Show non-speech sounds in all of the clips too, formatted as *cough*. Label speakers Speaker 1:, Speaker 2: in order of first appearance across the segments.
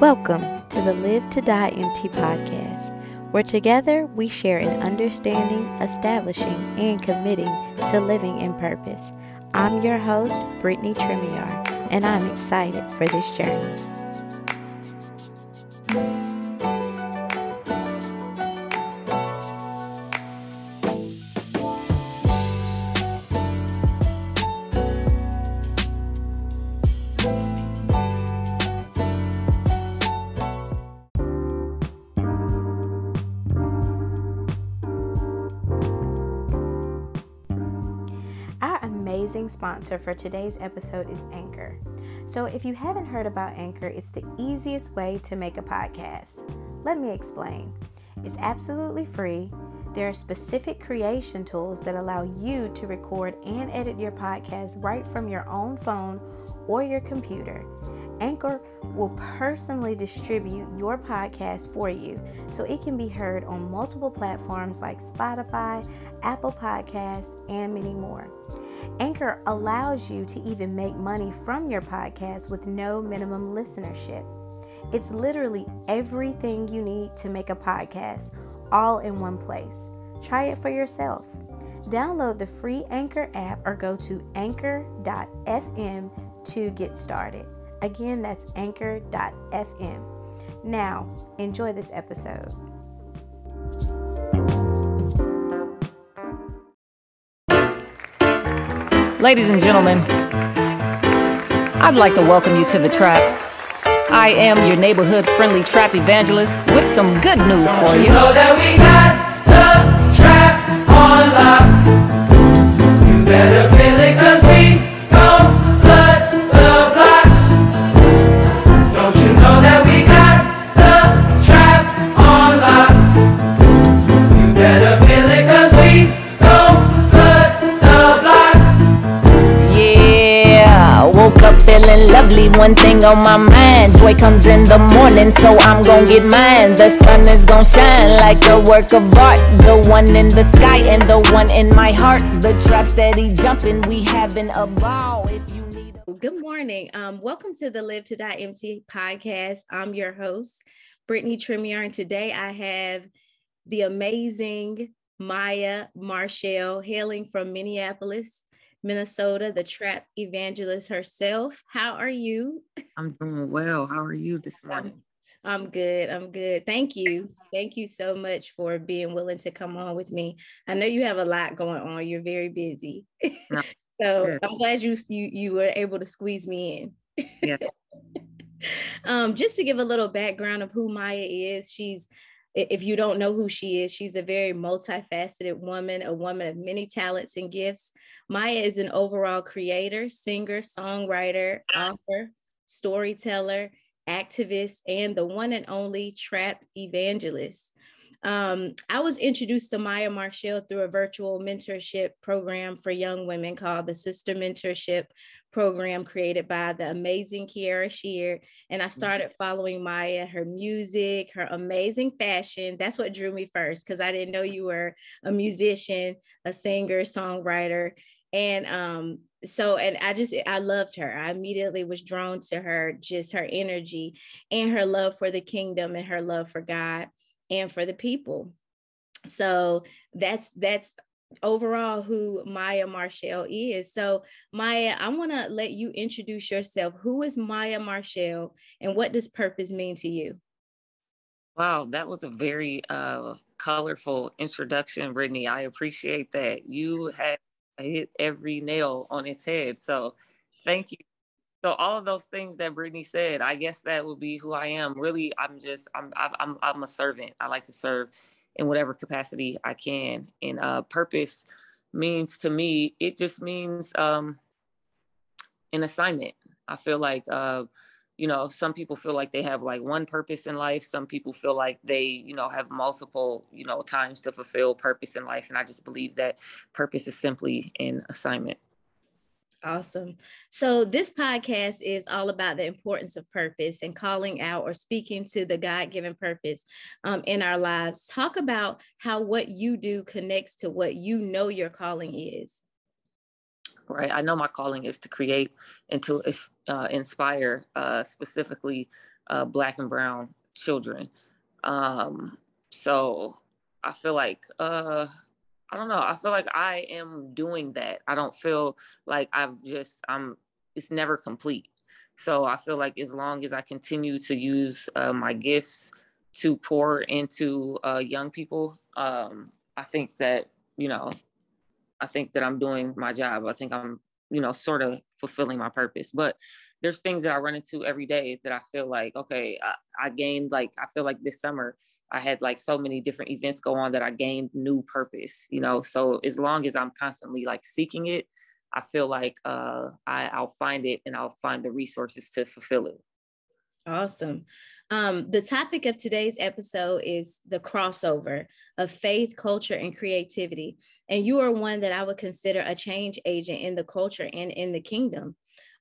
Speaker 1: Welcome to the Live to Die Empty podcast, where together we share in understanding, establishing, and committing to living in purpose. I'm your host, Brittany Tremier, and I'm excited for this journey. Amazing sponsor for today's episode is Anchor. So, if you haven't heard about Anchor, it's the easiest way to make a podcast. Let me explain. It's absolutely free. There are specific creation tools that allow you to record and edit your podcast right from your own phone or your computer. Anchor will personally distribute your podcast for you so it can be heard on multiple platforms like Spotify, Apple Podcasts, and many more. Anchor allows you to even make money from your podcast with no minimum listenership. It's literally everything you need to make a podcast all in one place. Try it for yourself. Download the free Anchor app or go to anchor.fm to get started. Again, that's anchor.fm. Now, enjoy this episode.
Speaker 2: Ladies and gentlemen, I'd like to welcome you to the trap. I am your neighborhood friendly trap evangelist with some good news for you.
Speaker 3: know that we got the trap on lock. You better feel it
Speaker 2: lovely. One thing on my mind joy comes in the morning, so I'm gonna get mine. The sun is gonna shine like a work of art. The one in the sky and the one in my heart. The trap steady jumping, we having a ball. If you need a-
Speaker 1: Good morning. Um, welcome to the Live to Die Empty podcast. I'm your host, Brittany Tremier, and today I have the amazing Maya Marshall hailing from Minneapolis, Minnesota, the trap evangelist herself. How are you?
Speaker 4: I'm doing well. How are you this morning?
Speaker 1: I'm good. I'm good. Thank you. Thank you so much for being willing to come on with me. I know you have a lot going on. You're very busy.
Speaker 4: No, *laughs*
Speaker 1: so
Speaker 4: good.
Speaker 1: I'm glad you you you were able to squeeze me in.
Speaker 4: Yeah. *laughs*
Speaker 1: um, just to give a little background of who Maya is, she's if you don't know who she is, she's a very multifaceted woman, a woman of many talents and gifts. Maya is an overall creator, singer, songwriter, author, storyteller, activist, and the one and only trap evangelist. Um, I was introduced to Maya Marshall through a virtual mentorship program for young women called the Sister Mentorship Program, created by the amazing Kiara Shear. And I started following Maya, her music, her amazing fashion. That's what drew me first, because I didn't know you were a musician, a singer, songwriter. And um, so, and I just, I loved her. I immediately was drawn to her, just her energy and her love for the kingdom and her love for God and for the people. So that's that's overall who Maya Marshall is. So Maya, I want to let you introduce yourself. Who is Maya Marshall and what does purpose mean to you?
Speaker 4: Wow, that was a very uh, colorful introduction, Brittany. I appreciate that. You had hit every nail on its head. So thank you. So all of those things that Brittany said, I guess that would be who I am. Really, I'm just I'm I'm I'm, a servant. I like to serve in whatever capacity I can. And uh, purpose means to me, it just means um, an assignment. I feel like uh, you know some people feel like they have like one purpose in life some people feel like they you know have multiple you know times to fulfill purpose in life and i just believe that purpose is simply an assignment
Speaker 1: Awesome. So, this podcast is all about the importance of purpose and calling out or speaking to the God given purpose um, in our lives. Talk about how what you do connects to what you know your calling is.
Speaker 4: right? I know my calling is to create and to uh, inspire uh, specifically uh, Black and Brown children. Um, so I feel like, uh, I don't know, I feel like I am doing that. I don't feel like I've just, I'm, it's never complete. So I feel like as long as I continue to use uh, my gifts to pour into uh, young people, um, I think that, you know, I think that I'm doing my job. I think I'm, you know, sort of fulfilling my purpose. But there's things that I run into every day that I feel like, okay, I, I, gained like, I feel like this summer I had like so many different events go on that I gained new purpose, you know? So as long as I'm constantly like seeking it, I feel like uh, I, I'll find it and I'll find the resources to fulfill it.
Speaker 1: Awesome. Um, the topic of today's episode is the crossover of faith, culture, and creativity. And you are one that I would consider a change agent in the culture and in the kingdom.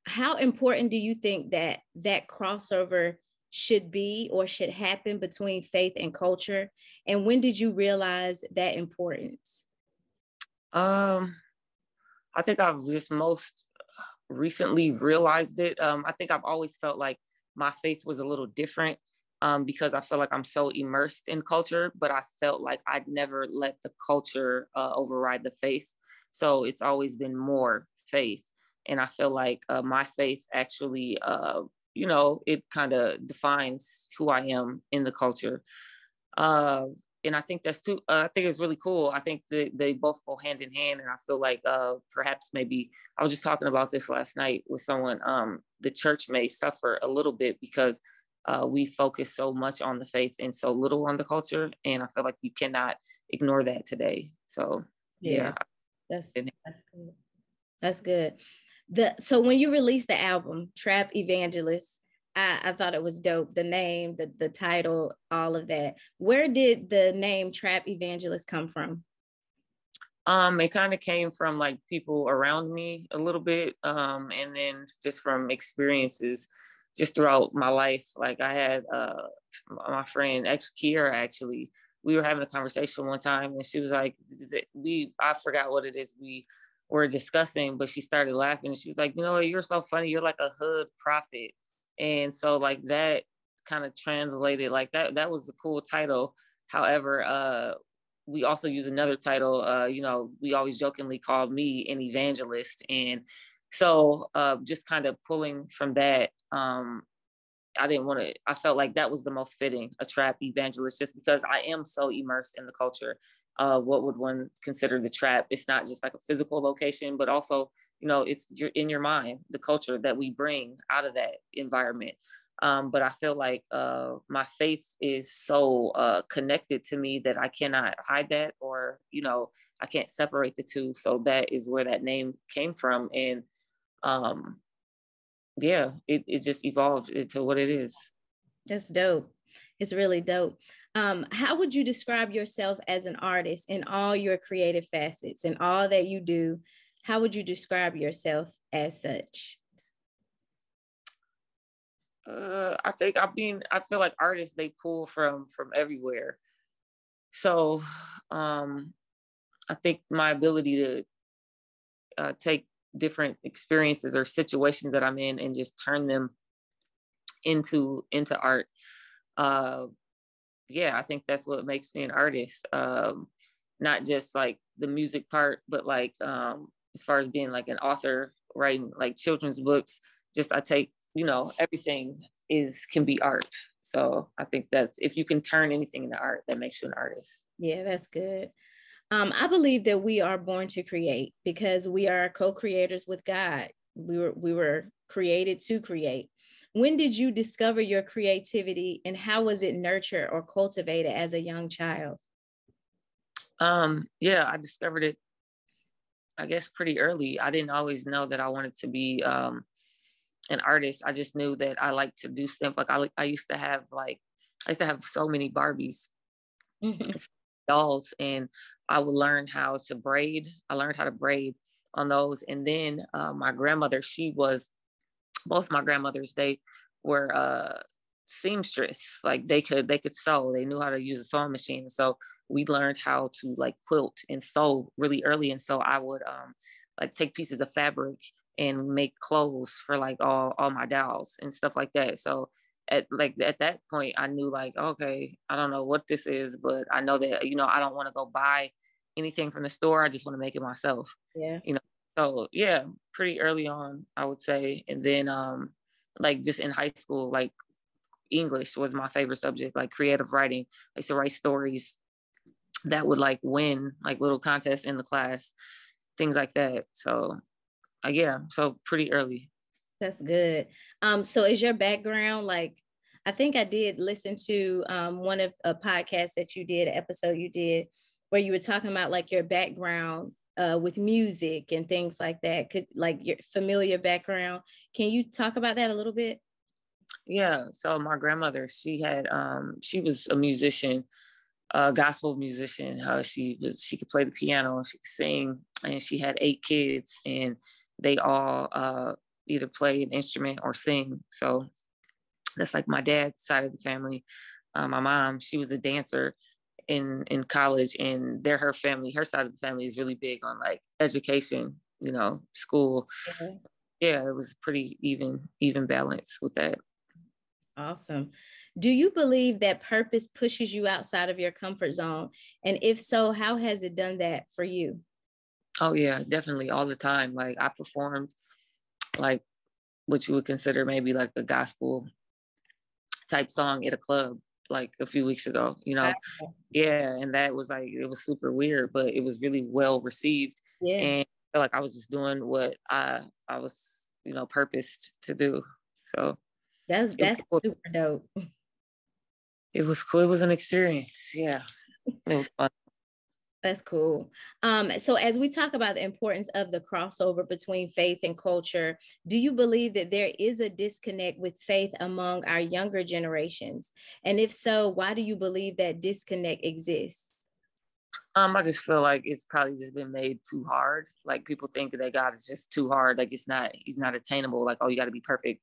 Speaker 1: How important do you think that that crossover should be or should happen between faith and culture? And when did you realize that importance?
Speaker 4: Um, I think I've just most recently realized it. Um, I think I've always felt like my faith was a little different um, because I feel like I'm so immersed in culture, but I felt like I'd never let the culture uh, override the faith. So it's always been more faith. And I feel like uh, my faith actually, uh, you know, it kind of defines who I am in the culture. Uh, and I think that's too. Uh, I think it's really cool. I think that they both go hand in hand, and I feel like uh, perhaps maybe I was just talking about this last night with someone. Um, the church may suffer a little bit because uh, we focus so much on the faith and so little on the culture, and I feel like you cannot ignore that today. So yeah, yeah.
Speaker 1: that's that's good. That's good. The so when you released the album Trap Evangelist, I, I thought it was dope. The name, the the title, all of that. Where did the name Trap Evangelist come from?
Speaker 4: Um, it kind of came from like people around me a little bit, um, and then just from experiences just throughout my life. Like I had uh, my friend ex Kiera actually. We were having a conversation one time, and she was like, "We I forgot what it is we were discussing, but she started laughing, and she was like, "You know what? You're so funny. You're like a hood prophet." and so like that kind of translated like that that was a cool title however uh we also use another title uh you know we always jokingly called me an evangelist and so uh just kind of pulling from that um I didn't want to, I felt like that was the most fitting, a trap evangelist, just because I am so immersed in the culture. Uh, what would one consider the trap? It's not just like a physical location, but also, you know, it's you're in your mind, the culture that we bring out of that environment. Um, but I feel like uh, my faith is so uh, connected to me that I cannot hide that, or you know, I can't separate the two. So that is where that name came from, and um, yeah, it, it just evolved into what it is.
Speaker 1: That's dope. It's really dope. Um, how would you describe yourself as an artist in all your creative facets and all that you do? How would you describe yourself as such?
Speaker 4: Uh, I think I mean I feel like artists they pull from from everywhere. So um, I think my ability to uh, take different experiences or situations that I'm in and just turn them into into art. Uh, yeah, I think that's what makes me an artist. Um, not just like the music part, but like um, as far as being like an author, writing like children's books. Just I take you know everything is can be art. So I think that's if you can turn anything into art, that makes you an artist.
Speaker 1: Yeah, that's good. Um, I believe that we are born to create because we are co-creators with God. We were we were created to create. When did you discover your creativity and how was it nurtured or cultivated as a young child?
Speaker 4: Um, yeah, I discovered it I guess pretty early. I didn't always know that I wanted to be um, an artist. I just knew that I like to do stuff. Like I, I used to have like I used to have so many Barbies, mm-hmm. Dolls, and I would learn how to braid. I learned how to braid on those. And then uh, my grandmother, she was, both my grandmothers, they were uh, seamstress. Like they could, they could sew. They knew how to use a sewing machine. So we learned how to like quilt and sew really early. And so I would um, like take pieces of fabric and make clothes for like all all my dolls and stuff like that. So at like at that point I knew like okay, I don't know what this is, but I know that you know I don't want to go buy anything from the store. I just want to make it myself.
Speaker 1: Yeah.
Speaker 4: You know. So yeah, pretty early on, I would say. And then um like just in high school, like English was my favorite subject, like creative writing. I used to write stories that would like win like little contests in the class, things like that. So uh, yeah, so pretty early.
Speaker 1: That's good. Um, so is your background like I think I did listen to um, one of a podcast that you did, episode you did, where you were talking about like your background uh, with music and things like that. Could like your familiar background. Can you talk about that a little bit?
Speaker 4: Yeah. So my grandmother, she had, um, she was a musician, a gospel musician. Uh, she was, she could play the piano, she could sing, and she had eight kids, and they all uh, either play an instrument or sing. So that's like my dad's side of the family. Uh, my mom, she was a dancer in in college, and they're her family. Her side of the family is really big on like education, you know, school. Mm-hmm. Yeah, it was pretty even even balance with that.
Speaker 1: Awesome. Do you believe that purpose pushes you outside of your comfort zone? And if so, how has it done that for you?
Speaker 4: Oh yeah, definitely all the time. Like I performed like what you would consider maybe like a gospel type song at a club like a few weeks ago, you know. Yeah, and that was like it was super weird, but it was really well received. Yeah. And I felt like I was just doing what I I was, you know, purposed to do. So
Speaker 1: that's that's cool. super dope.
Speaker 4: It was cool. It was an experience. Yeah. It was fun.
Speaker 1: That's cool. Um, so, as we talk about the importance of the crossover between faith and culture, do you believe that there is a disconnect with faith among our younger generations? And if so, why do you believe that disconnect exists?
Speaker 4: Um, I just feel like it's probably just been made too hard. Like people think that God is just too hard. Like it's not, he's not attainable. Like, oh, you got to be perfect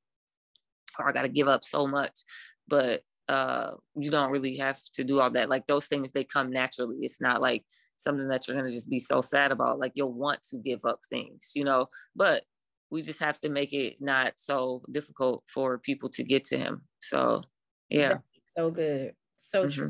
Speaker 4: or I got to give up so much. But uh, you don't really have to do all that. Like those things, they come naturally. It's not like something that you're going to just be so sad about. Like you'll want to give up things, you know, but we just have to make it not so difficult for people to get to him. So, yeah.
Speaker 1: So good. So mm-hmm. true.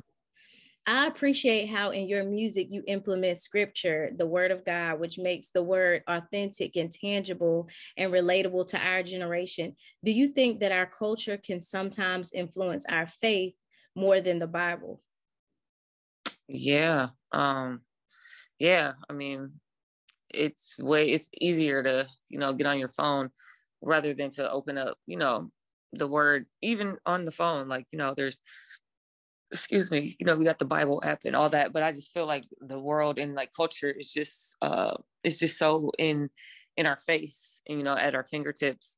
Speaker 1: I appreciate how in your music you implement scripture, the word of God, which makes the word authentic and tangible and relatable to our generation. Do you think that our culture can sometimes influence our faith more than the Bible?
Speaker 4: Yeah. Um yeah, I mean it's way it's easier to, you know, get on your phone rather than to open up, you know, the word even on the phone like, you know, there's excuse me, you know, we got the Bible app and all that, but I just feel like the world and like culture is just uh it's just so in in our face and you know at our fingertips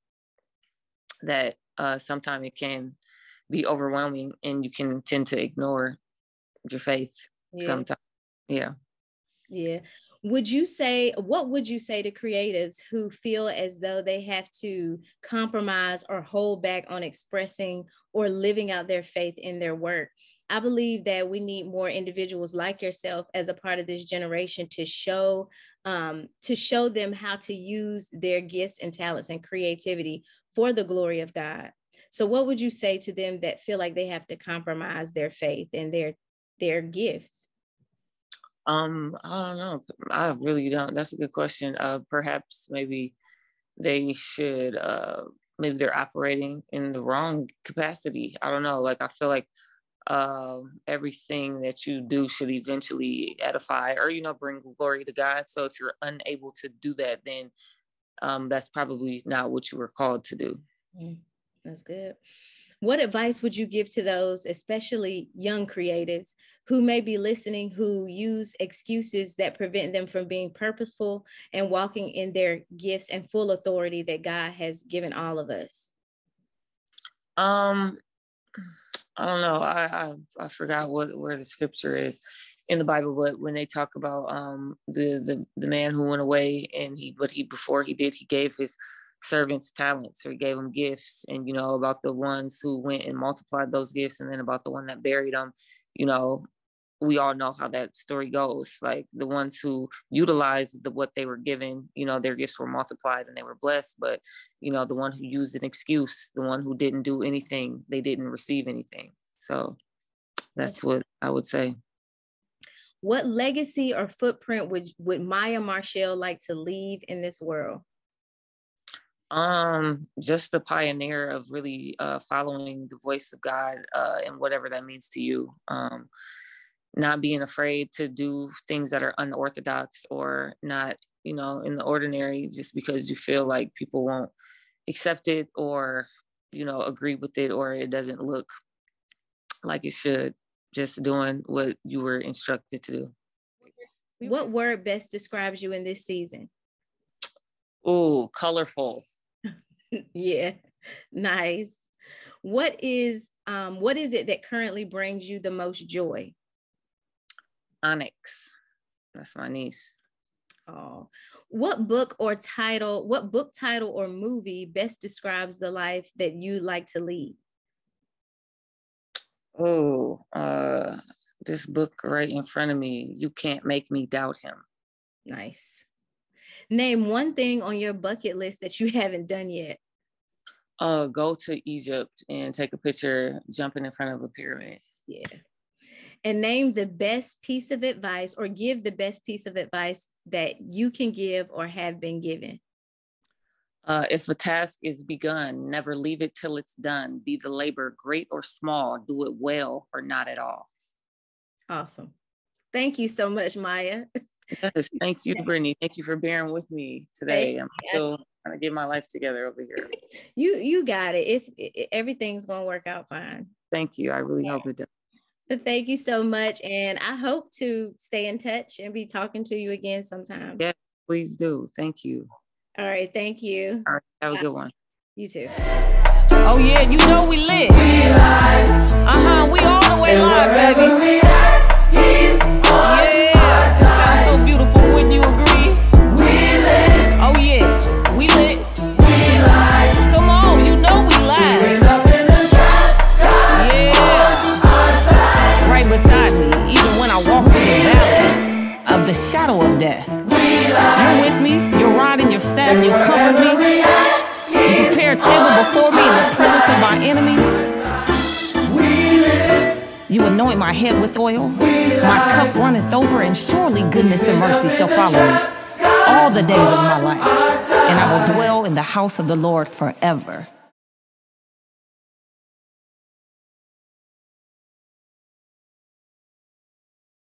Speaker 4: that uh sometimes it can be overwhelming and you can tend to ignore your faith yeah. sometimes. Yeah.
Speaker 1: Yeah. Would you say what would you say to creatives who feel as though they have to compromise or hold back on expressing or living out their faith in their work? I believe that we need more individuals like yourself as a part of this generation to show um, to show them how to use their gifts and talents and creativity for the glory of God. So, what would you say to them that feel like they have to compromise their faith and their their gifts?
Speaker 4: Um, I don't know. I really don't. That's a good question. Uh, perhaps maybe they should. Uh, maybe they're operating in the wrong capacity. I don't know. Like I feel like um, everything that you do should eventually edify or you know bring glory to god. So if you're unable to do that then um, that's probably not what you were called to do.
Speaker 1: Mm, that's good. What advice would you give to those especially young creatives who may be listening who use excuses that prevent them from being purposeful and walking in their gifts and full authority that god has given all of us?
Speaker 4: Um I don't know. I, I, I forgot what where the scripture is in the Bible, but when they talk about um the the the man who went away and he what he before he did he gave his servants talents or he gave them gifts and you know about the ones who went and multiplied those gifts and then about the one that buried them you know we all know how that story goes. Like the ones who utilized the what they were given, you know, their gifts were multiplied and they were blessed. But you know, the one who used an excuse, the one who didn't do anything, they didn't receive anything. So that's what I would say.
Speaker 1: What legacy or footprint would would Maya Marshall like to leave in this world?
Speaker 4: Um, just the pioneer of really uh, following the voice of God uh, and whatever that means to you. Um, not being afraid to do things that are unorthodox or not, you know, in the ordinary, just because you feel like people won't accept it or, you know, agree with it or it doesn't look like it should. Just doing what you were instructed to do.
Speaker 1: What word best describes you in this season?
Speaker 4: Oh, colorful. *laughs*
Speaker 1: yeah, nice. What is um what is it that currently brings you the most joy?
Speaker 4: Onyx. That's my niece.
Speaker 1: Oh, what book or title, what book title or movie best describes the life that you like to lead?
Speaker 4: Oh, uh, this book right in front of me. You can't make me doubt him.
Speaker 1: Nice. Name one thing on your bucket list that you haven't done yet.
Speaker 4: Uh, go to Egypt and take a picture jumping in front of a pyramid.
Speaker 1: Yeah and name the best piece of advice or give the best piece of advice that you can give or have been given.
Speaker 4: Uh, if a task is begun, never leave it till it's done. Be the labor great or small, do it well or not at all.
Speaker 1: Awesome. Thank you so much, Maya.
Speaker 4: Yes, thank you, *laughs* Brittany. Thank you for bearing with me today. I'm still trying to get my life together over here. *laughs*
Speaker 1: You you got it. It's it, everything's gonna work out fine.
Speaker 4: Thank you. I really hope it does.
Speaker 1: Thank you so much. And I hope to stay in touch and be talking to you again sometime.
Speaker 4: Yeah, please do. Thank you.
Speaker 1: All right. Thank you.
Speaker 4: All right. Have a good one.
Speaker 1: You too.
Speaker 2: Oh, yeah. You know we lit. We live. Uh huh. We all the way and live, baby. We at, he's on yeah. Sounds so beautiful. Wouldn't you agree? We lit. Oh, yeah. Shadow of death. You're with me, you're riding your staff, you comfort me. You prepare a table before me in the presence of my enemies. You anoint my head with oil, my cup runneth over, and surely goodness and mercy shall follow me all the days of my life, and I will dwell in the house of the Lord forever.